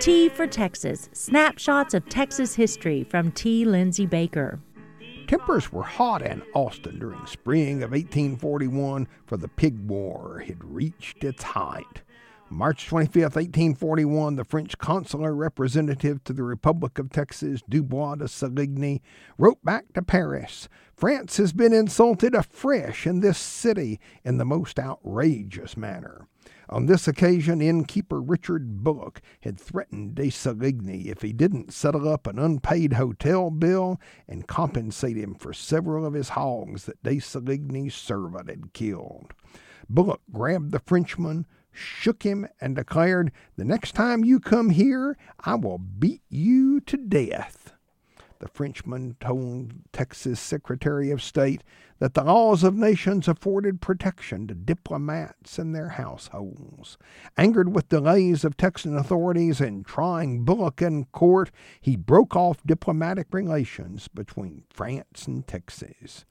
T for Texas Snapshots of Texas History from T. Lindsay Baker. Tempers were hot in Austin during spring of 1841, for the Pig War had reached its height. March 25, 1841, the French consular representative to the Republic of Texas, Dubois de Saligny, wrote back to Paris France has been insulted afresh in this city in the most outrageous manner. On this occasion, innkeeper Richard Bullock had threatened de Saligny if he didn't settle up an unpaid hotel bill and compensate him for several of his hogs that de Saligny's servant had killed. Bullock grabbed the Frenchman, shook him, and declared, The next time you come here, I will beat you to death. The Frenchman told Texas Secretary of State that the laws of nations afforded protection to diplomats and their households. Angered with delays of Texan authorities in trying Bullock in court, he broke off diplomatic relations between France and Texas.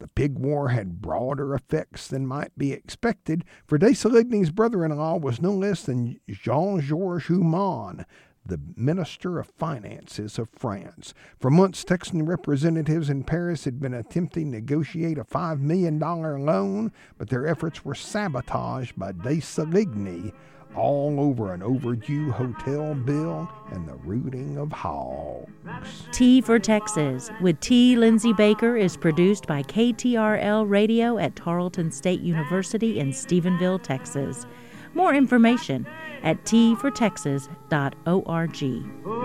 The pig war had broader effects than might be expected, for de Desalegny's brother in law was no less than Jean Georges Humann, the Minister of Finances of France. For months, Texan representatives in Paris had been attempting to negotiate a $5 million loan, but their efforts were sabotaged by de Saligny all over an overdue hotel bill and the rooting of hogs. T for Texas with T. Lindsay Baker is produced by KTRL Radio at Tarleton State University in Stephenville, Texas. More information at tfortexas.org.